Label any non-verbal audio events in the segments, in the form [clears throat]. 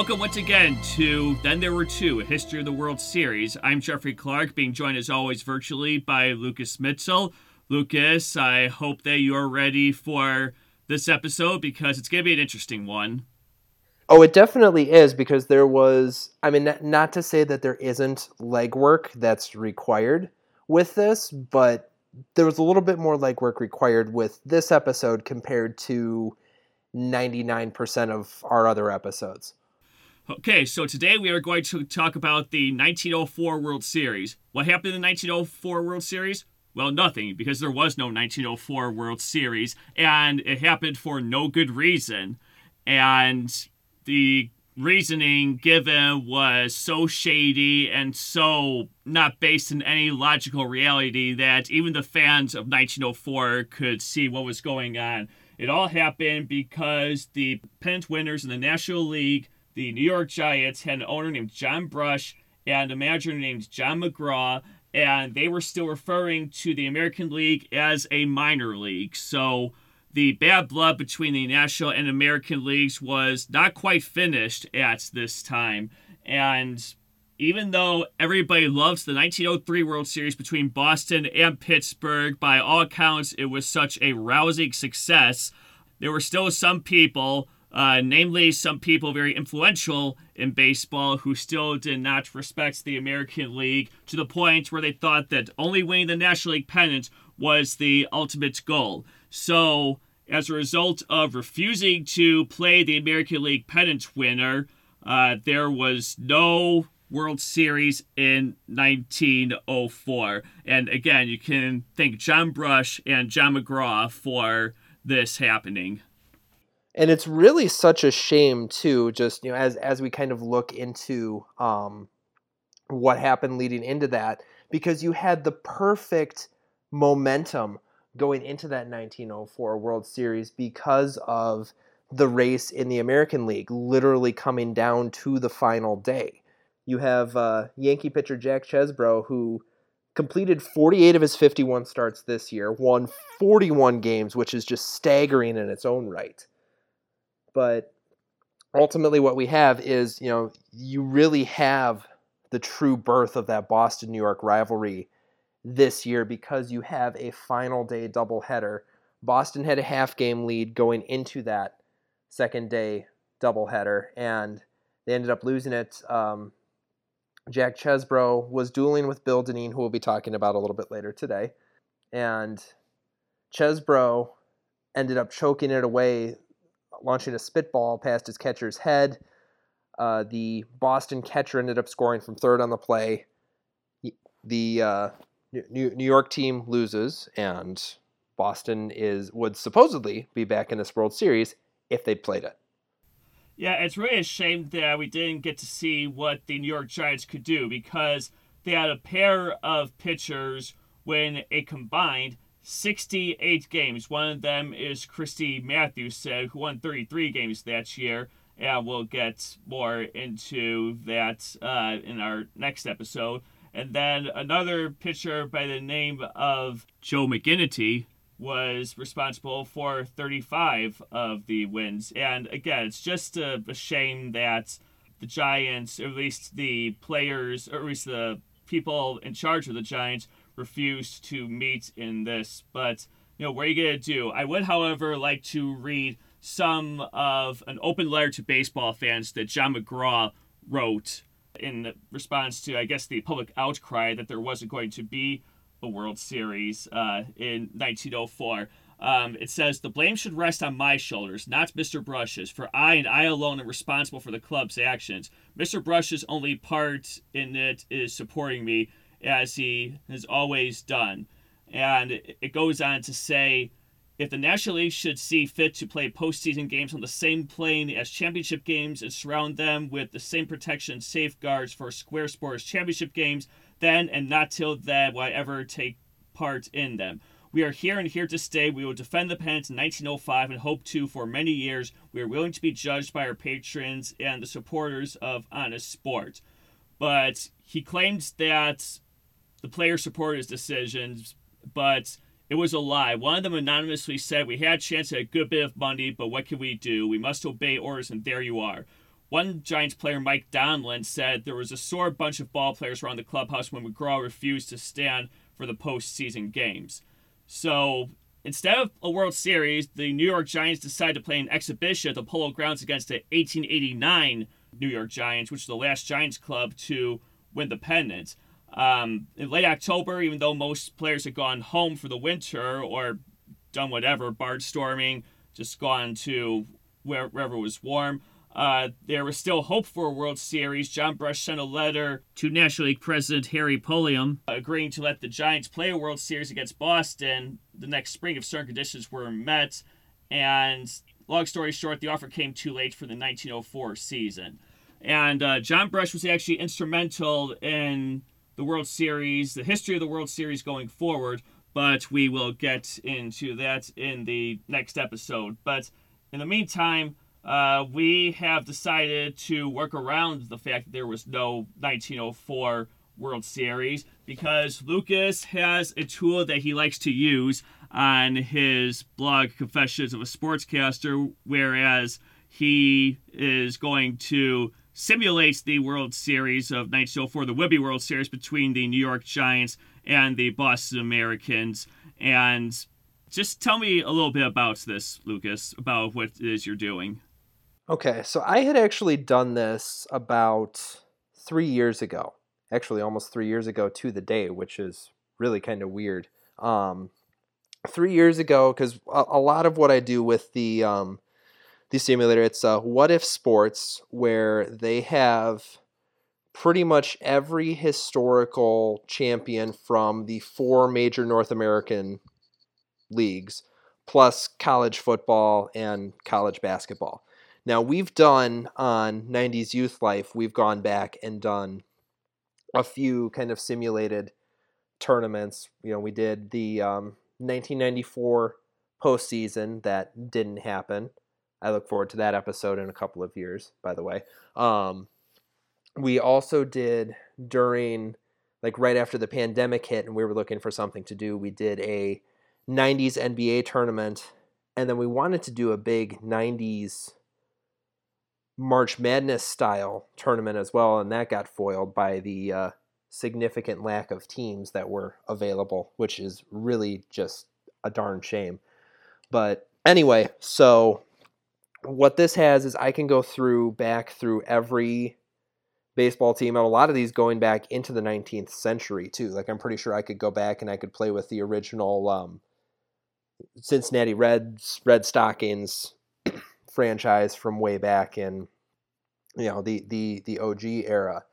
Welcome once again to Then There Were Two, a History of the World Series. I'm Jeffrey Clark, being joined as always virtually by Lucas Mitchell. Lucas, I hope that you're ready for this episode because it's going to be an interesting one. Oh, it definitely is because there was, I mean, not to say that there isn't legwork that's required with this, but there was a little bit more legwork required with this episode compared to 99% of our other episodes. Okay, so today we are going to talk about the 1904 World Series. What happened in the 1904 World Series? Well, nothing, because there was no 1904 World Series, and it happened for no good reason. And the reasoning given was so shady and so not based in any logical reality that even the fans of 1904 could see what was going on. It all happened because the pennant winners in the National League the New York Giants had an owner named John Brush and a manager named John McGraw, and they were still referring to the American League as a minor league. So the bad blood between the National and American leagues was not quite finished at this time. And even though everybody loves the 1903 World Series between Boston and Pittsburgh, by all accounts, it was such a rousing success, there were still some people uh, namely some people very influential in baseball who still did not respect the American League to the point where they thought that only winning the National League pennant was the ultimate goal. So, as a result of refusing to play the American League pennant winner, uh, there was no World Series in 1904. And again, you can thank John Brush and John McGraw for this happening and it's really such a shame too just you know as as we kind of look into um what happened leading into that because you had the perfect momentum going into that 1904 World Series because of the race in the American League literally coming down to the final day. You have uh, Yankee pitcher Jack Chesbro who completed 48 of his 51 starts this year, won 41 games, which is just staggering in its own right. But ultimately, what we have is, you know, you really have the true birth of that Boston New York rivalry this year because you have a final day doubleheader. Boston had a half game lead going into that second day doubleheader, and they ended up losing it. Um, Jack Chesbro was dueling with Bill Dinneen, who we'll be talking about a little bit later today. And Chesbro ended up choking it away launching a spitball past his catcher's head. Uh, the Boston catcher ended up scoring from third on the play. The uh, New New York team loses, and Boston is would supposedly be back in this World Series if they played it. Yeah, it's really a shame that we didn't get to see what the New York Giants could do because they had a pair of pitchers when it combined 68 games. One of them is Christy Mathewson, who won 33 games that year. And we'll get more into that uh, in our next episode. And then another pitcher by the name of Joe McGinnity was responsible for 35 of the wins. And again, it's just a, a shame that the Giants, or at least the players, or at least the people in charge of the Giants, refused to meet in this. But, you know, what are you to do? I would, however, like to read some of an open letter to baseball fans that John McGraw wrote in response to, I guess, the public outcry that there wasn't going to be a World Series uh, in 1904. Um, it says, The blame should rest on my shoulders, not Mr. Brush's, for I and I alone am responsible for the club's actions. Mr. Brush's only part in it is supporting me, as he has always done. And it goes on to say if the National League should see fit to play postseason games on the same plane as championship games and surround them with the same protection safeguards for Square Sports championship games, then and not till then will I ever take part in them. We are here and here to stay. We will defend the pennant in 1905 and hope to for many years. We are willing to be judged by our patrons and the supporters of honest sport. But he claims that the player supported his decisions, but it was a lie. One of them anonymously said, We had a chance at a good bit of money, but what can we do? We must obey orders, and there you are. one Giants player, Mike Donlin, said there was a sore bunch of ball players around the clubhouse when McGraw refused to stand for the postseason games. So instead of a World Series, the New York Giants decided to play an exhibition at the Polo Grounds against the 1889 New York Giants, which is the last Giants club to win the pennant. Um, in late October, even though most players had gone home for the winter or done whatever, barnstorming, just gone to wherever it was warm, uh, there was still hope for a World Series. John Brush sent a letter to National League President Harry Pulliam agreeing to let the Giants play a World Series against Boston the next spring if certain conditions were met. And long story short, the offer came too late for the 1904 season. And uh, John Brush was actually instrumental in the World Series, the history of the World Series going forward, but we will get into that in the next episode. But in the meantime, uh, we have decided to work around the fact that there was no 1904 World Series because Lucas has a tool that he likes to use on his blog Confessions of a Sportscaster, whereas he is going to simulate the World Series of 1904, the Wibby World Series between the New York Giants and the Boston Americans. And just tell me a little bit about this, Lucas, about what it is you're doing. Okay, so I had actually done this about three years ago. Actually, almost three years ago to the day, which is really kind of weird. Um, three years ago, because a, a, lot of what I do with the um, the simulator, it's uh, What If Sports, where they have pretty much every historical champion from the four major North American leagues, plus college football and college basketball. Now we've done on 90s Youth Life, we've gone back and done a few kind of simulated tournaments. You know, we did the um, 1994 postseason that didn't happen. I look forward to that episode in a couple of years, by the way. Um, we also did during, like, right after the pandemic hit and we were looking for something to do, we did a 90s NBA tournament. And then we wanted to do a big 90s March Madness style tournament as well, and that got foiled by the uh, significant lack of teams that were available, which is really just a darn shame. But anyway, so what this has is I can go through back through every baseball team and a lot of these going back into the 19th century too like i'm pretty sure i could go back and i could play with the original um, cincinnati reds red stockings [clears throat] franchise from way back in you know the the the OG era.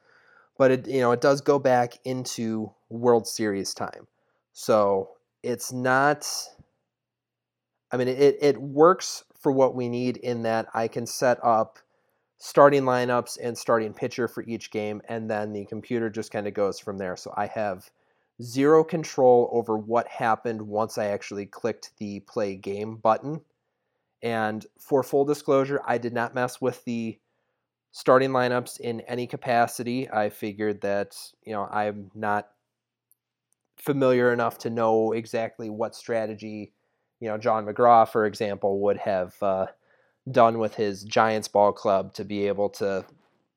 But it you know it does go back into World Series time. So it's not I mean it it works for what we need in that I can set up starting lineups and starting pitcher for each game and then the computer just kind of goes from there. So I have zero control over what happened once I actually clicked the play game button and for full disclosure, I did not mess with the starting lineups in any capacity. I figured that, you know, I'm not familiar enough to know exactly what strategy, you know, John McGraw, for example, would have uh, done with his Giants ball club to be able to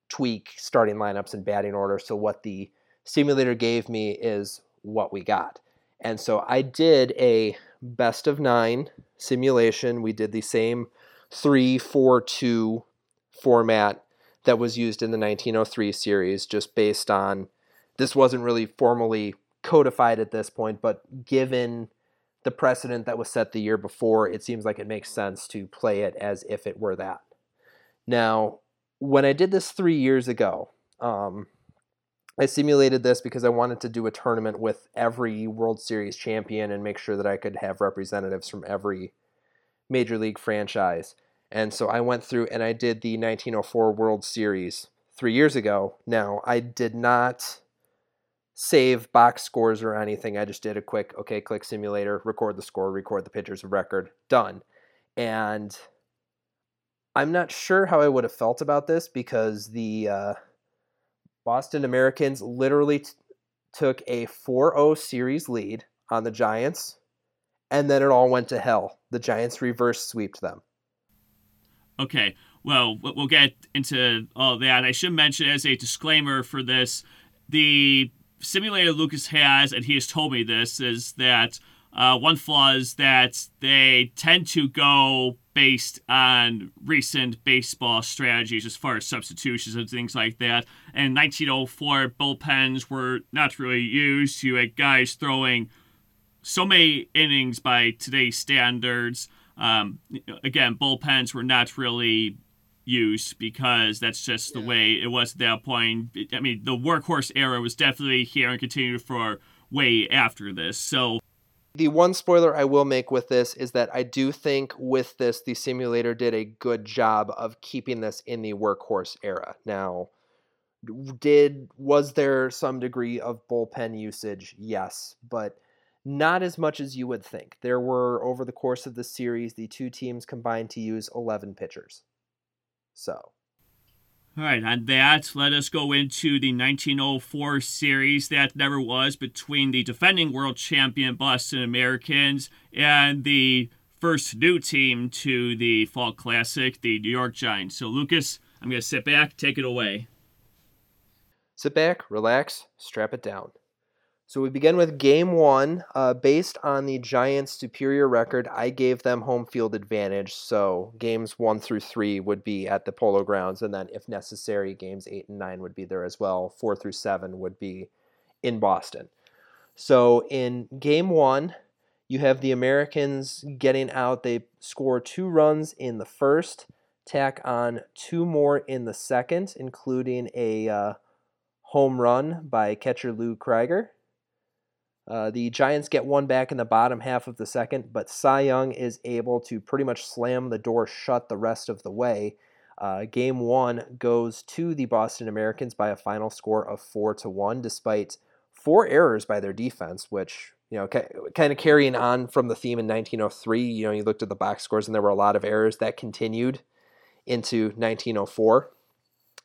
tweak starting lineups and batting order. So what the simulator gave me is what we got. And so I did a best of nine simulation. We did the same 3 4 2 format that was used in the 1903 series, just based on this wasn't really formally codified at this point, but given the precedent that was set the year before, it seems like it makes sense to play it as if it were that. Now, when I did this three years ago, um, I simulated this because I wanted to do a tournament with every World Series champion and make sure that I could have representatives from every major league franchise. And so I went through and I did the 1904 World Series three years ago. Now, I did not save box scores or anything. I just did a quick, okay, click simulator, record the score, record the pitchers of record, done. And I'm not sure how I would have felt about this because the uh, Boston Americans literally t- took a 4 0 series lead on the Giants, and then it all went to hell. The Giants reverse swept them. Okay. well, we'll get into all that. I should mention as a disclaimer for this, the simulator Lucas has, and he has told me this, is that uh, one flaw is that they tend to go based on recent baseball strategies as far as substitutions and things like that. And 1904 bullpens were not really used. You had guys throwing so many innings by today's standards. Um, again, bullpens were not really used because that's just the way it was at that point. I mean, the workhorse era was definitely here and continued for way after this. So the one spoiler I will make with this is that I do think with this, the simulator did a good job of keeping this in the workhorse era. Now, did was there some degree of bullpen usage? Yes, but not as much as you would think. There were over the course of the series, the two teams combined to use 11 pitchers. So, all right, on that, let us go into the 1904 series that never was between the defending world champion Boston Americans and the first new team to the Fall Classic, the New York Giants. So, Lucas, I'm going to sit back, take it away. Sit back, relax, strap it down. So we begin with game one. Uh, based on the Giants' superior record, I gave them home field advantage. So games one through three would be at the Polo Grounds, and then, if necessary, games eight and nine would be there as well. Four through seven would be in Boston. So in game one, you have the Americans getting out. They score two runs in the first, tack on two more in the second, including a uh, home run by catcher Lou Criger. Uh, the Giants get one back in the bottom half of the second, but Cy Young is able to pretty much slam the door shut the rest of the way. Uh, game one goes to the Boston Americans by a final score of four to one, despite four errors by their defense, which you know kind of carrying on from the theme in 1903. You know, you looked at the box scores and there were a lot of errors that continued into 1904.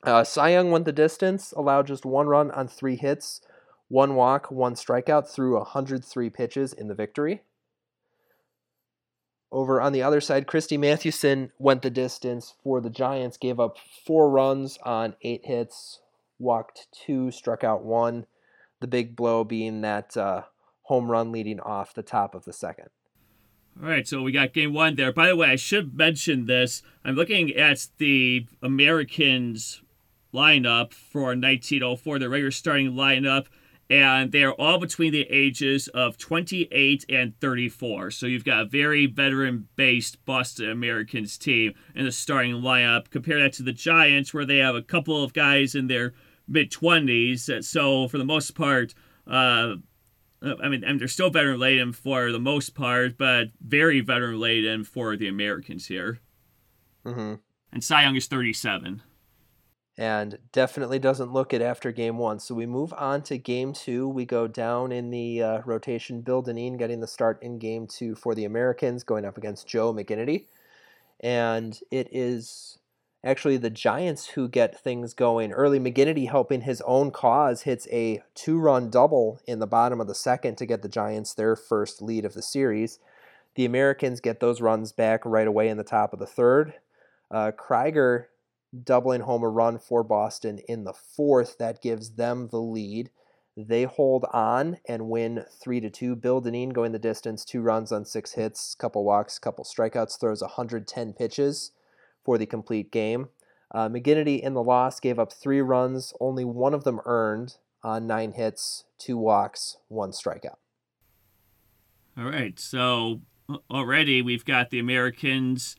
Uh, Cy Young went the distance, allowed just one run on three hits one walk, one strikeout through 103 pitches in the victory. Over on the other side, Christy Mathewson went the distance for the Giants, gave up four runs on eight hits, walked two, struck out one. The big blow being that uh, home run leading off the top of the second. All right, so we got game one there. By the way, I should mention this. I'm looking at the Americans lineup for 1904, the regular starting lineup and they are all between the ages of 28 and 34. So you've got a very veteran based Boston Americans team in the starting lineup. Compare that to the Giants, where they have a couple of guys in their mid 20s. So for the most part, uh, I mean, I mean, they're still veteran laden for the most part, but very veteran laden for the Americans here. Mm-hmm. And Cy Young is 37 and definitely doesn't look it after game one. So we move on to game two. We go down in the uh, rotation. Bill Dinneen getting the start in game two for the Americans, going up against Joe McGinnity. And it is actually the Giants who get things going early. McGinnity helping his own cause hits a two run double in the bottom of the second to get the Giants their first lead of the series. The Americans get those runs back right away in the top of the third. Uh, Criger doubling home a run for Boston in the fourth. That gives them the lead. They hold on and win three to two. Bill Dinneen going the distance, two runs on six hits, couple walks, couple strikeouts, throws 110 pitches for the complete game. Uh, McGinnity in the loss gave up three runs, only one of them earned on nine hits, two walks, one strikeout. All right, so already we've got the Americans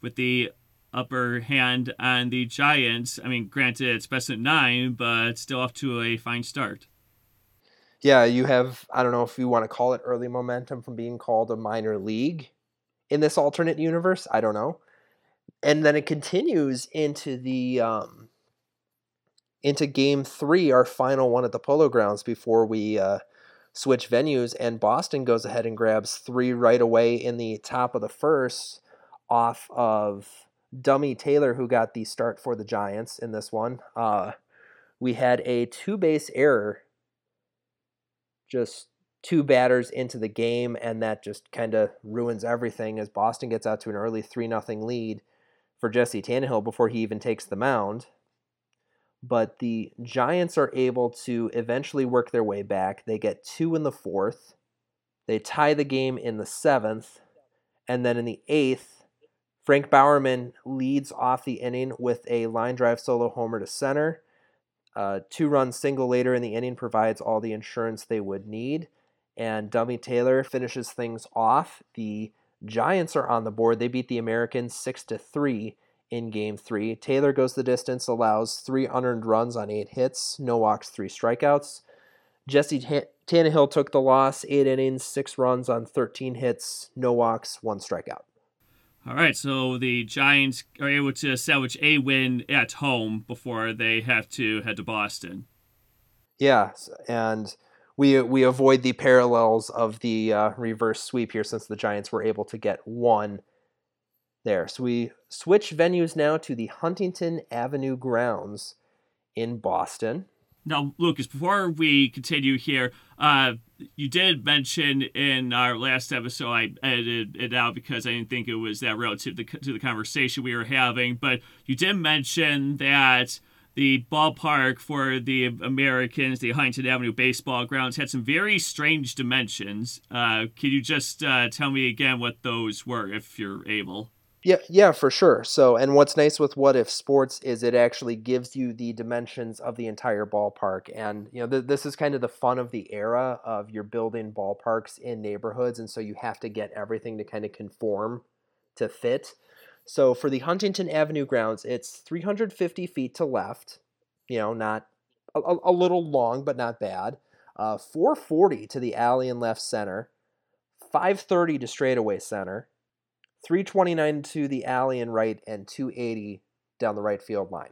with the upper hand on the Giants. I mean, granted, it's best at nine, but still off to a fine start. Yeah, you have, I don't know if you want to call it early momentum from being called a minor league in this alternate universe. I don't know. And then it continues into the. Um, into game three, our final one at the Polo Grounds before we uh, switch venues. And Boston goes ahead and grabs three right away in the top of the first off of Dummy Taylor, who got the start for the Giants in this one. Uh, we had a two base error, just two batters into the game, and that just kind of ruins everything as Boston gets out to an early 3 0 lead. for Jesse Tannehill before he even takes the mound. But the Giants are able to eventually work their way back. They get two in the fourth. They tie the game in the seventh. And then in the eighth, Frank Bowerman leads off the inning with a line drive solo homer to center. Uh, two run single later in the inning provides all the insurance they would need. And Dummy Taylor finishes things off. The Giants are on the board. They beat the Americans 6 to 3 in game three. Taylor goes the distance, allows three unearned runs on eight hits, no walks, three strikeouts. Jesse T- Tannehill took the loss, eight innings, six runs on 13 hits, no walks, one strikeout. All right, so the Giants are able to salvage a win at home before they have to head to Boston. Yeah, and we we avoid the parallels of the uh, reverse sweep here since the Giants were able to get one there. So we switch venues now to the Huntington Avenue grounds in Boston. Now, Lucas, before we continue here, uh, you did mention in our last episode, I edited it out because I didn't think it was that relative to the, conversation we were having, but you did mention that the ballpark for the Americans, the Huntington Avenue baseball grounds, had some very strange dimensions. Uh, can you just uh, tell me again what those were, if you're able? Yeah, yeah, for sure. So, and what's nice with What If Sports is it actually gives you the dimensions of the entire ballpark, and you know th- this is kind of the fun of the era of you're building ballparks in neighborhoods, and so you have to get everything to kind of conform to fit. So for the Huntington Avenue grounds, it's 350 feet to left, you know, not a, a little long, but not bad. Uh, 440 to the alley and left center, 530 to straightaway center 329 to the alley and right, and 280 down the right field line.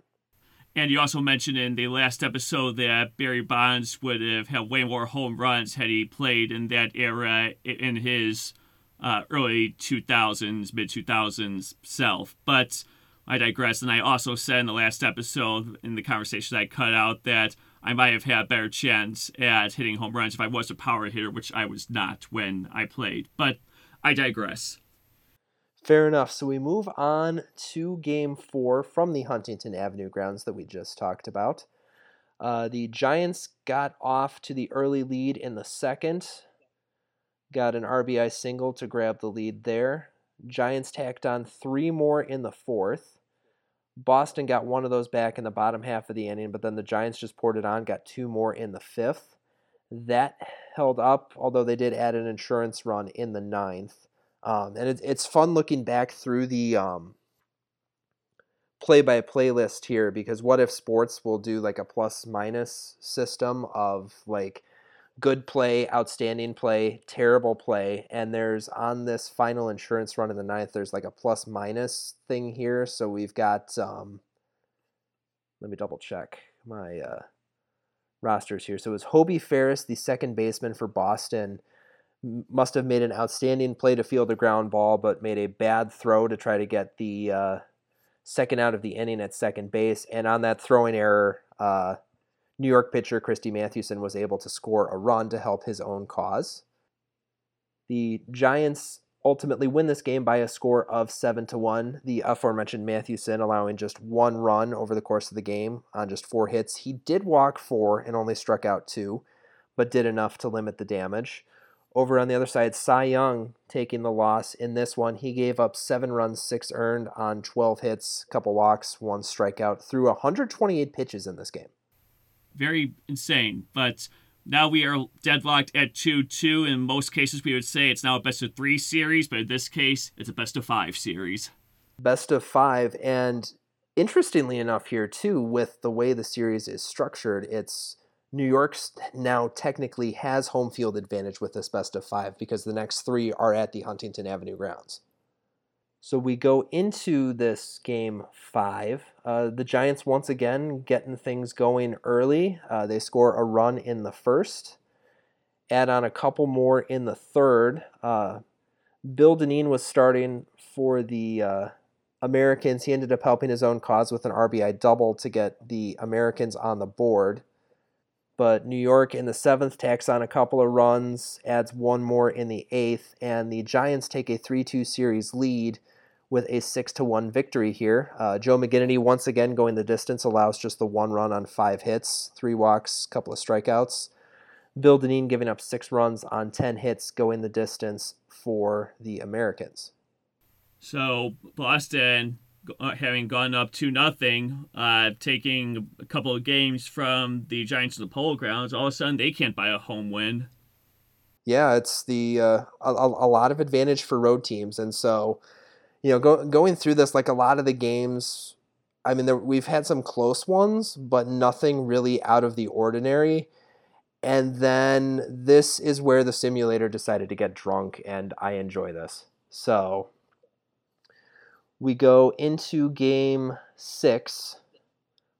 And you also mentioned in the last episode that Barry Bonds would have had way more home runs had he played in that era in his uh, early 2000s, mid 2000s self. But I digress. And I also said in the last episode, in the conversation I cut out, that I might have had a better chance at hitting home runs if I was a power hitter, which I was not when I played. But I digress. Fair enough. So we move on to game four from the Huntington Avenue grounds that we just talked about. Uh, the Giants got off to the early lead in the second, got an RBI single to grab the lead there. Giants tacked on three more in the fourth. Boston got one of those back in the bottom half of the inning, but then the Giants just poured it on, got two more in the fifth. That held up, although they did add an insurance run in the ninth. Um, and it, it's fun looking back through the um, play by play list here because what if sports will do like a plus minus system of like good play, outstanding play, terrible play. And there's on this final insurance run in the ninth, there's like a plus minus thing here. So we've got, um, let me double check my uh, rosters here. So it was Hobie Ferris, the second baseman for Boston must have made an outstanding play to field a ground ball, but made a bad throw to try to get the uh, second out of the inning at second base. And on that throwing error, uh, New York pitcher Christy Mathewson was able to score a run to help his own cause. The Giants ultimately win this game by a score of 7 to 1. The aforementioned Mathewson allowing just one run over the course of the game on just four hits. He did walk four and only struck out two, but did enough to limit the damage. Over on the other side, Cy Young taking the loss in this one. He gave up seven runs, six earned on 12 hits, couple walks, one strikeout through 128 pitches in this game. Very insane. But now we are deadlocked at 2 2. In most cases, we would say it's now a best of three series, but in this case, it's a best of five series. Best of five. And interestingly enough, here too, with the way the series is structured, it's New York now technically has home field advantage with this best of five because the next three are at the Huntington Avenue grounds. So we go into this game five. Uh, the Giants once again getting things going early. Uh, they score a run in the first, add on a couple more in the third. Uh, Bill Dinneen was starting for the uh, Americans. He ended up helping his own cause with an RBI double to get the Americans on the board but New York in the seventh tacks on a couple of runs, adds one more in the eighth, and the Giants take a 3 2 series lead with a six to one victory here. Uh, Joe McGinnity once again going the distance allows just the one run on five hits, three walks, couple of strikeouts. Bill Dinneen giving up six runs on ten hits, going the distance for the Americans. So Boston having gone up to nothing, uh, taking a couple of games from the Giants in the Polo Grounds, all of a sudden they can't buy a home win. Yeah, it's the uh, a, a lot of advantage for road teams, and so you know, go, going through this, like a lot of the games, I mean, there, we've had some close ones, but nothing really out of the ordinary. And then this is where the simulator decided to get drunk, and I enjoy this. So we go into game six.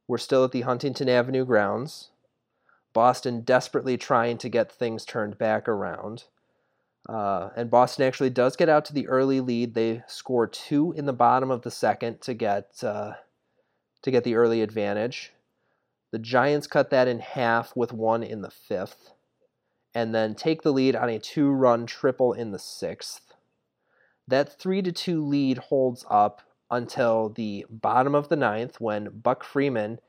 We're still at the Huntington Avenue grounds. Boston desperately trying to get things turned back around. Uh, and Boston actually does get out to the early lead. They score two in the bottom of the second to get uh, to get the early advantage. The Giants cut that in half with one in the fifth, and then take the lead on a two-run triple in the sixth. That three to two lead holds up until the bottom of the ninth when Buck Freeman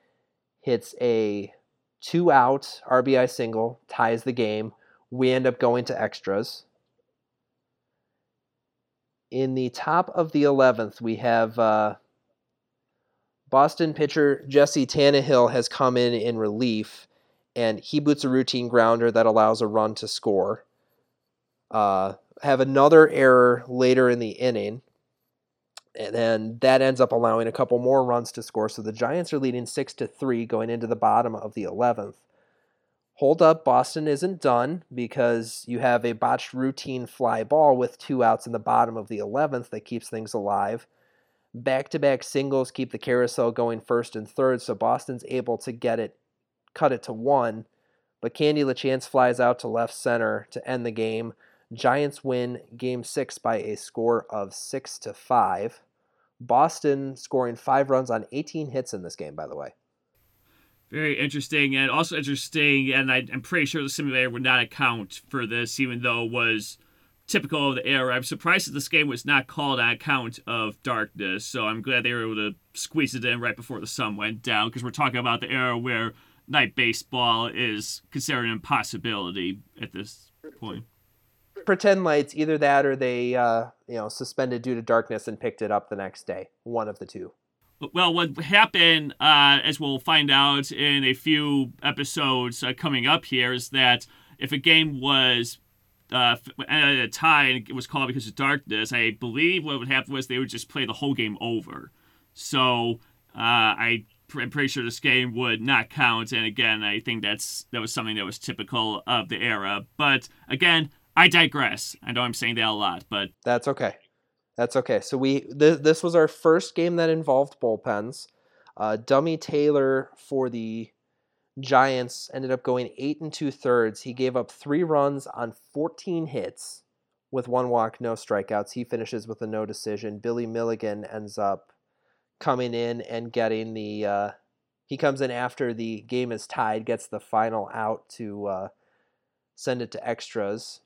hits a two-out RBI single, ties the game. We end up going to extras in the top of the 11th, we have uh, Boston pitcher Jesse Tannehill has come in in relief, and he boots a routine grounder that allows a run to score. Uh, have another error later in the inning, and then that ends up allowing a couple more runs to score. So the Giants are leading six to three going into the bottom of the 11th. Hold up, Boston isn't done because you have a botched routine fly ball with two outs in the bottom of the 11th that keeps things alive. Back to back singles keep the carousel going first and third, so Boston's able to get it, cut it to one. But Candy Lachance flies out to left center to end the game. Giants win game six by a score of six to five. Boston scoring five runs on 18 hits in this game, by the way. Very interesting and also interesting and I, am pretty sure the simulator would not account for this even though it was typical of the era. I'm surprised that this game was not called on account of darkness so i'm glad they were able to squeeze it in right before the sun went down because we're talking about the era where night baseball is considered an impossibility at this point pretend lights either that or they uh, you know suspended due to darkness and picked it up the next day one of the two well, what happened, uh, as we'll find out in a few episodes uh, coming up here, is that if a game was uh, at a tie and it was called because of darkness, I believe what would happen was they would just play the whole game over. So uh, I I'm pretty sure this game would not count. And again, I think that's that was something that was typical of the era. But again, I digress. I know I'm saying that a lot, but that's okay. That's okay. So we th- this was our first game that involved bullpens. Uh, Dummy Taylor for the Giants ended up going eight and two thirds. He gave up three runs on 14 hits with one walk, no strikeouts. He finishes with a no decision. Billy Milligan ends up coming in and getting the. Uh, he comes in after the game is tied, gets the final out to uh, send it to extras.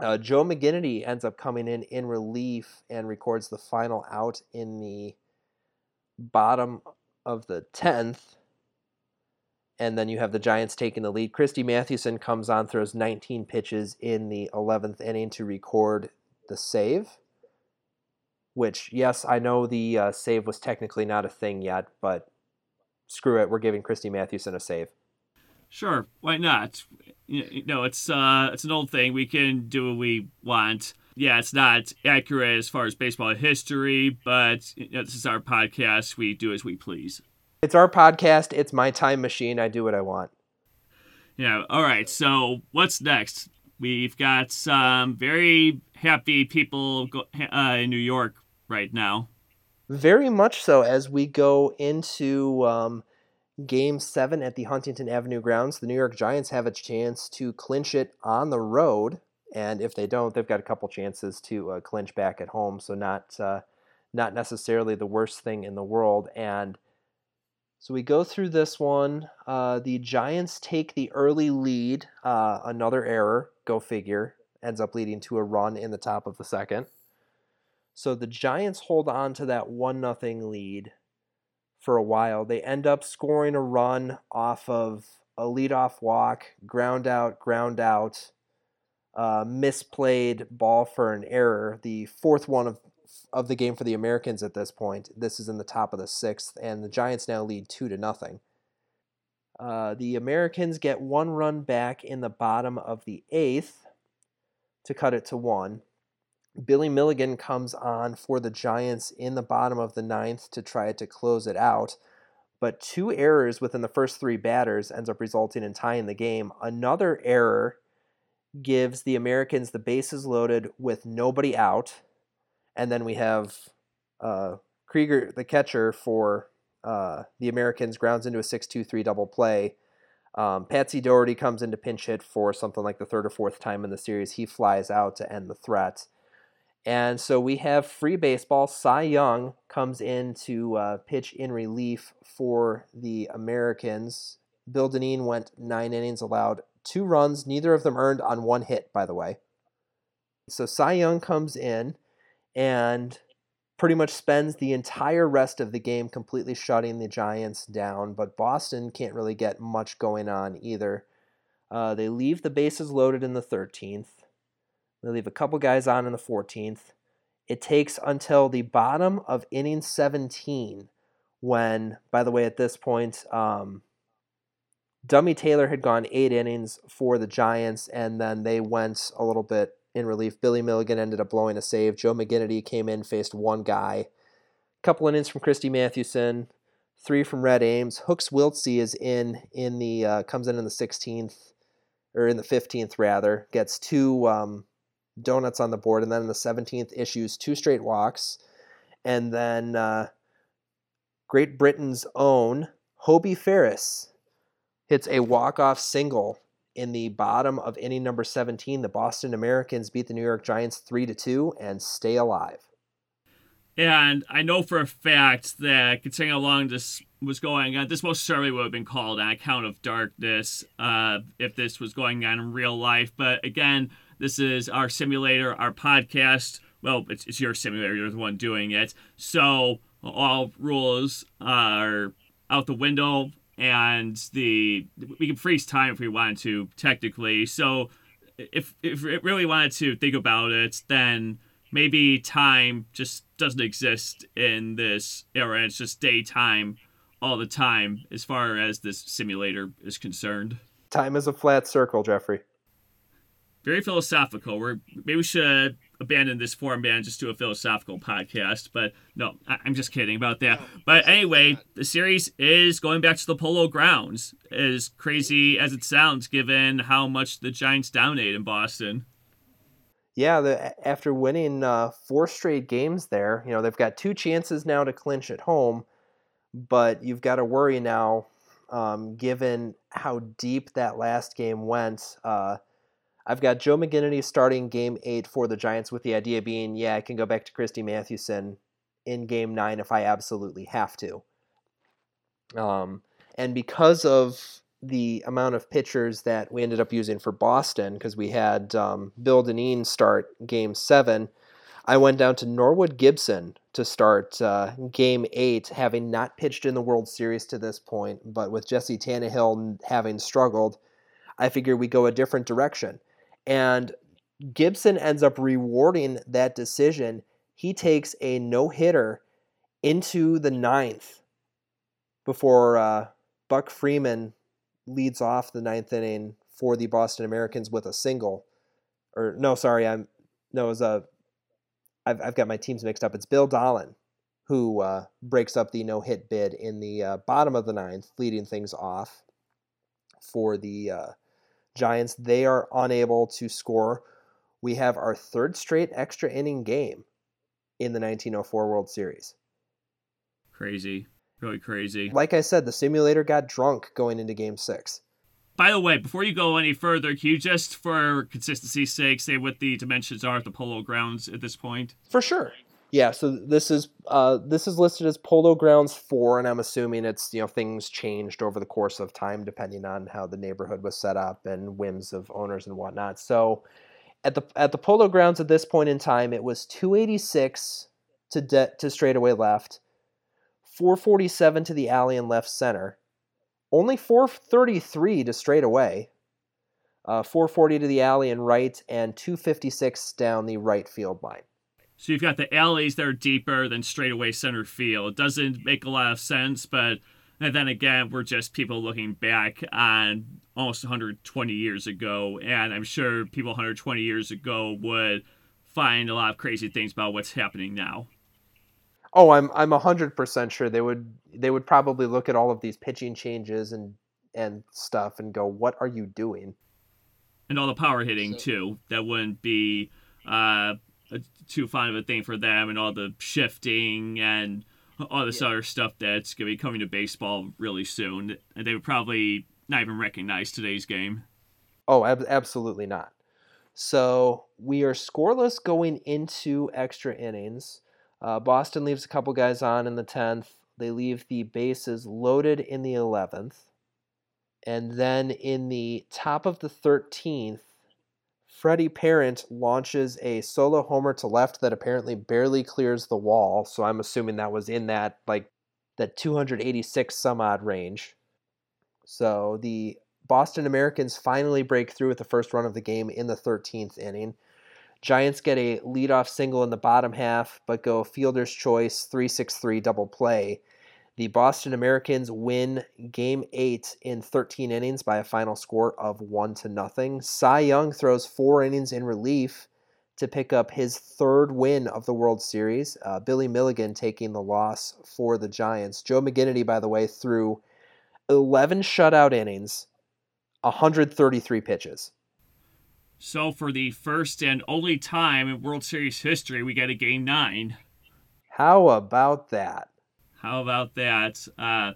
Uh, Joe McGinnity ends up coming in in relief and records the final out in the bottom of the 10th. And then you have the Giants taking the lead. Christy Mathewson comes on, throws 19 pitches in the 11th inning to record the save. Which, yes, I know the uh, save was technically not a thing yet, but screw it. We're giving Christy Mathewson a save. Sure, why not? You know, it's uh, it's an old thing. We can do what we want. Yeah, it's not accurate as far as baseball history, but you know, this is our podcast. We do as we please. It's our podcast. It's my time machine. I do what I want. Yeah. All right. So what's next? We've got some very happy people go, uh, in New York right now. Very much so. As we go into um, game seven at the Huntington Avenue grounds, the New York Giants have a chance to clinch it on the road. And if they don't, they've got a couple chances to uh, clinch back at home. So not uh, not necessarily the worst thing in the world. And so we go through this one. Uh, the Giants take the early lead. Uh, another error, go figure, ends up leading to a run in the top of the second. So the Giants hold on to that 1 nothing lead for a while. They end up scoring a run off of a leadoff walk, ground out, ground out, uh, misplayed ball for an error. The fourth one of of the game for the Americans at this point. This is in the top of the sixth, and the Giants now lead two to nothing. Uh, the Americans get one run back in the bottom of the eighth to cut it to one. Billy Milligan comes on for the Giants in the bottom of the ninth to try to close it out. But two errors within the first three batters ends up resulting in tying the game. Another error gives the Americans the bases loaded with nobody out. And then we have uh, Criger, the catcher for uh, the Americans, grounds into a 6 2 3 double play. Um, Patsy Dougherty comes into pinch hit for something like the third or fourth time in the series. He flies out to end the threat. And so we have free baseball. Cy Young comes in to uh, pitch in relief for the Americans. Bill Dinneen went nine innings, allowed two runs, neither of them earned on one hit, by the way. So Cy Young comes in and pretty much spends the entire rest of the game completely shutting the Giants down, but Boston can't really get much going on either. Uh, they leave the bases loaded in the 13th. They leave a couple guys on in the 14th. It takes until the bottom of inning 17 when, by the way, at this point, um, Dummy Taylor had gone eight innings for the Giants, and then they went a little bit in relief. Billy Milligan ended up blowing a save. Joe McGinnity came in, faced one guy. A couple innings from Christy Mathewson, three from Red Ames. Hooks Wiltse is in in the uh, comes in in the 16th or in the 15th rather. Gets two um, donuts on the board, and then in the 17th issues two straight walks, and then uh, Great Britain's own Hobie Ferris hits a walk-off single in the bottom of inning number 17. The Boston Americans beat the New York Giants 3 to 2 and stay alive. And I know for a fact that considering how long this was going on, this most certainly would have been called an account of darkness uh, if this was going on in real life. But again, this is our simulator, our podcast. Well, it's, it's your simulator, you're the one doing it. So all rules are out the window, and the we can freeze time if we wanted to, technically. So if if it really wanted to think about it, then maybe time just doesn't exist in this era. It's just daytime all the time as far as this simulator is concerned. Time is a flat circle, Jeffrey very philosophical. We're maybe we should abandon this format and just do a philosophical podcast. But no, I, am just kidding about that. But anyway, the series is going back to the Polo Grounds. As crazy as it sounds, given how much the Giants dominate in Boston. Yeah, the, after winning uh, four straight games there, you know they've got two chances now to clinch at home, but you've got to worry now, um, given how deep that last game went. Uh, I've got Joe McGinnity starting game eight for the Giants with the idea being, yeah, I can go back to Christy Mathewson in game nine if I absolutely have to. Um, and because of the amount of pitchers that we ended up using for Boston, because we had um, Bill Dinneen start game seven, I went down to Norwood Gibson to start uh, game eight, having not pitched in the World Series to this point, but with Jesse Tannehill having struggled, I figured we go a different direction. And Gibson ends up rewarding that decision. He takes a no hitter into the ninth before uh, Buck Freeman leads off the ninth inning for the Boston Americans with a single. Or no, sorry, I'm no, it was a. I've I've got my teams mixed up. It's Bill Dahlen who uh, breaks up the no hit bid in the uh, bottom of the ninth, leading things off for the uh, Giants, they are unable to score. We have our third straight extra inning game in the 1904 World Series. Crazy. Really crazy. Like I said, the simulator got drunk going into game six. By the way, before you go any further, can you just, for consistency's sake, say what the dimensions are at the Polo Grounds at this point? For sure. Yeah, so this is uh, this is listed as Polo Grounds four, and I'm assuming it's you know things changed over the course of time depending on how the neighborhood was set up and whims of owners and whatnot. So at the at the Polo Grounds at this point in time, it was 286 to de- to straightaway left, 447 to the alley and left center, only 433 to straightaway, uh, 440 to the alley and right, and 256 down the right field line. So you've got the alleys that are deeper than straightaway center field. It doesn't make a lot of sense, but and then again, we're just people looking back on almost 120 years ago, and I'm sure people 120 years ago would find a lot of crazy things about what's happening now. Oh, I'm I'm hundred percent sure they would they would probably look at all of these pitching changes and and stuff and go, "What are you doing?" And all the power hitting too. That wouldn't be uh, too fun of a thing for them, and all the shifting and all this yeah. other stuff that's gonna be coming to baseball really soon. And they would probably not even recognize today's game. Oh, ab- absolutely not. So we are scoreless going into extra innings. Uh, Boston leaves a couple guys on in the 10th. They leave the bases loaded in the 11th. And then in the top of the 13th, Freddie Parent launches a solo homer to left that apparently barely clears the wall. So I'm assuming that was in that like that 286 some odd range. So the Boston Americans finally break through with the first run of the game in the 13th inning. Giants get a leadoff single in the bottom half, but go fielder's choice 363 double play. The Boston Americans win game eight in 13 innings by a final score of one to nothing. Cy Young throws four innings in relief to pick up his third win of the World Series. Uh, Billy Milligan taking the loss for the Giants. Joe McGinnity, by the way, threw 11 shutout innings, 133 pitches. So for the first and only time in World Series history, we get a game nine. How about that? How about that? Uh,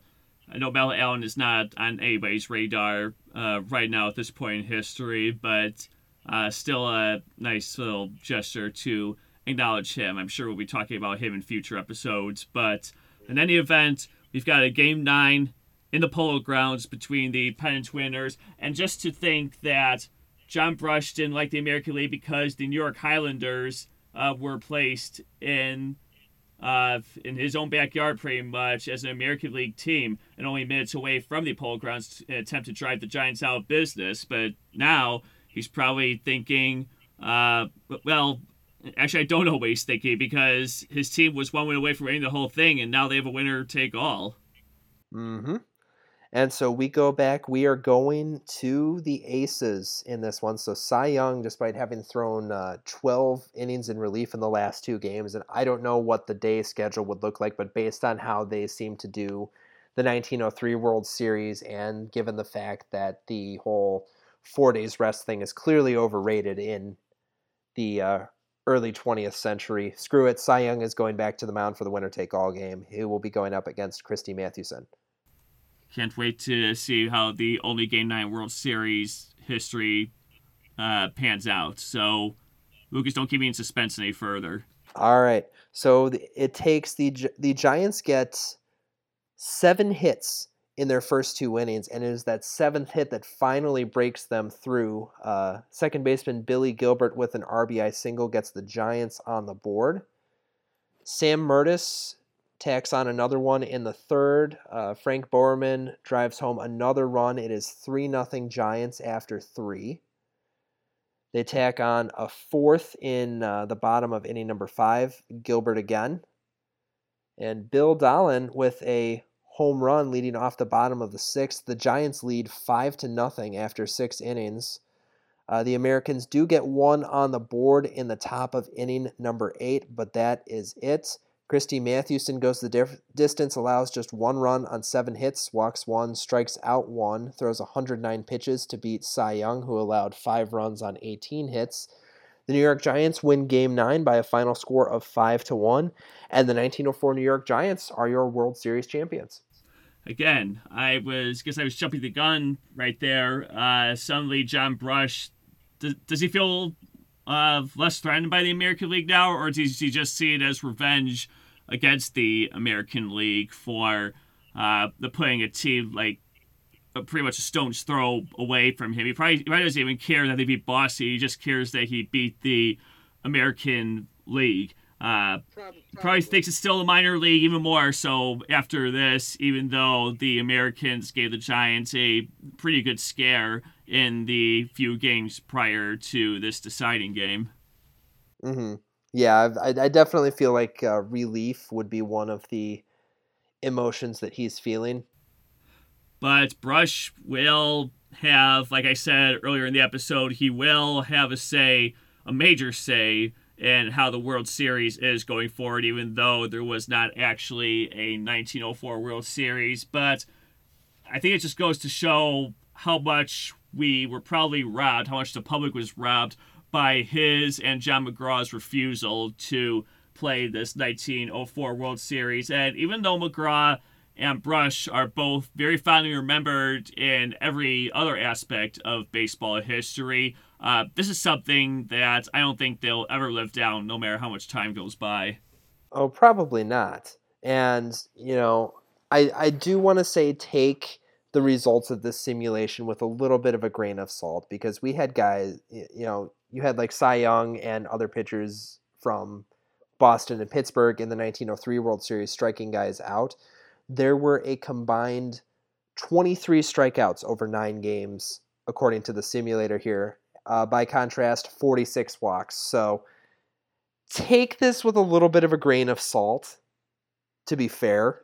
I know Mel Allen is not on anybody's radar uh, right now at this point in history, but uh, still a nice little gesture to acknowledge him. I'm sure we'll be talking about him in future episodes. But in any event, we've got a game nine in the Polo Grounds between the pennant winners, and just to think that John Brush didn't like the American League because the New York Highlanders uh, were placed in uh, in his own backyard pretty much as an American League team and only minutes away from the polo grounds to attempt to drive the Giants out of business. But now he's probably thinking, uh, well, actually, I don't know what he's thinking because his team was one win away from winning the whole thing, and now they have a winner take all. Mm-hmm. And so we go back. We are going to the Aces in this one. So Cy Young, despite having thrown uh, 12 innings in relief in the last two games, and I don't know what the day schedule would look like, but based on how they seem to do the 1903 World Series, and given the fact that the whole four days rest thing is clearly overrated in the uh, early 20th century, screw it. Cy Young is going back to the mound for the winner take all game. He will be going up against Christy Mathewson. Can't wait to see how the only Game 9 World Series history uh, pans out. So, Lucas, don't keep me in suspense any further. All right. So it takes the the Giants get seven hits in their first two innings, and it is that seventh hit that finally breaks them through. Uh, second baseman Billy Gilbert with an RBI single gets the Giants on the board. Sam Mertes tacks on another one in the third. Uh, Frank Bowerman drives home another run. It is 3 0 Giants after three. They tack on a fourth in uh, the bottom of inning number five, Gilbert again. And Bill Dahlen with a home run leading off the bottom of the sixth. The Giants lead 5 to nothing after six innings. Uh, the Americans do get one on the board in the top of inning number eight, but that is it. Christy Mathewson goes the diff- distance, allows just one run on seven hits, walks one, strikes out one, throws 109 pitches to beat Cy Young, who allowed five runs on 18 hits. The New York Giants win Game Nine by a final score of five to one, and the 1904 New York Giants are your World Series champions. Again, I was guess I was jumping the gun right there. Uh, suddenly, John Brush does, does he feel uh, less threatened by the American League now, or does he just see it as revenge against the American League for uh, the putting a team like pretty much a stone's throw away from him. He probably, he probably doesn't even care that they beat Boston. He just cares that he beat the American League. Uh, probably thinks it's still a minor league, even more so after this, even though the Americans gave the Giants a pretty good scare in the few games prior to this deciding game. Mm-hmm. Yeah, I, I definitely feel like uh, relief would be one of the emotions that he's feeling. But Brush will have, like I said earlier in the episode, he will have a say, a major say in how the World Series is going forward, even though there was not actually a 1904 World Series. But I think it just goes to show how much we were probably robbed, how much the public was robbed by his and John McGraw's refusal to play this 1904 World Series. And even though McGraw and Brush are both very fondly remembered in every other aspect of baseball history, uh, this is something that I don't think they'll ever live down, no matter how much time goes by. Oh, probably not. And you know, I I do want to say take the results of this simulation with a little bit of a grain of salt because we had guys, you know, you had like Cy Young and other pitchers from Boston and Pittsburgh in the 1903 World Series striking guys out. There were a combined 23 strikeouts over nine games, according to the simulator here, uh, by contrast, 46 walks. So take this with a little bit of a grain of salt, to be fair.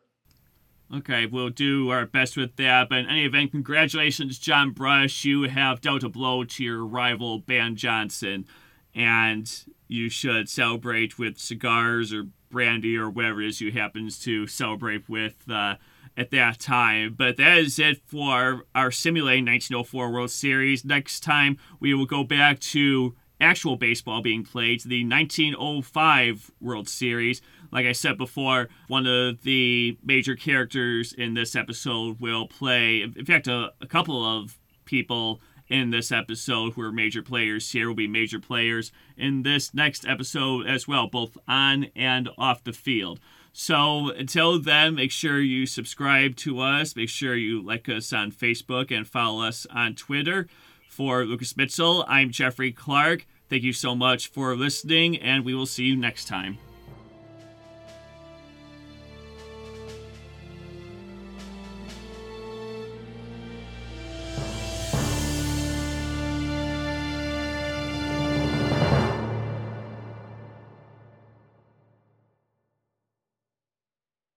Okay, we'll do our best with that. But in any event, congratulations, John Brush. You have dealt a blow to your rival, Ban Johnson. And you should celebrate with cigars or brandy or whatever it is you happens to celebrate with uh, at that time. But that is it for our simulating 1904 World Series. Next time, we will go back to actual baseball being played, the 1905 World Series. Like I said before, one of the major characters in this episode will play, in fact, a, a couple of people in this episode who are major players here will be major players in this next episode as well, both on and off the field. So until then, make sure you subscribe to us. Make sure you like us on Facebook and follow us on Twitter. For Lucas Mitchell, I'm Jeffrey Clark. Thank you so much for listening, and we will see you next time.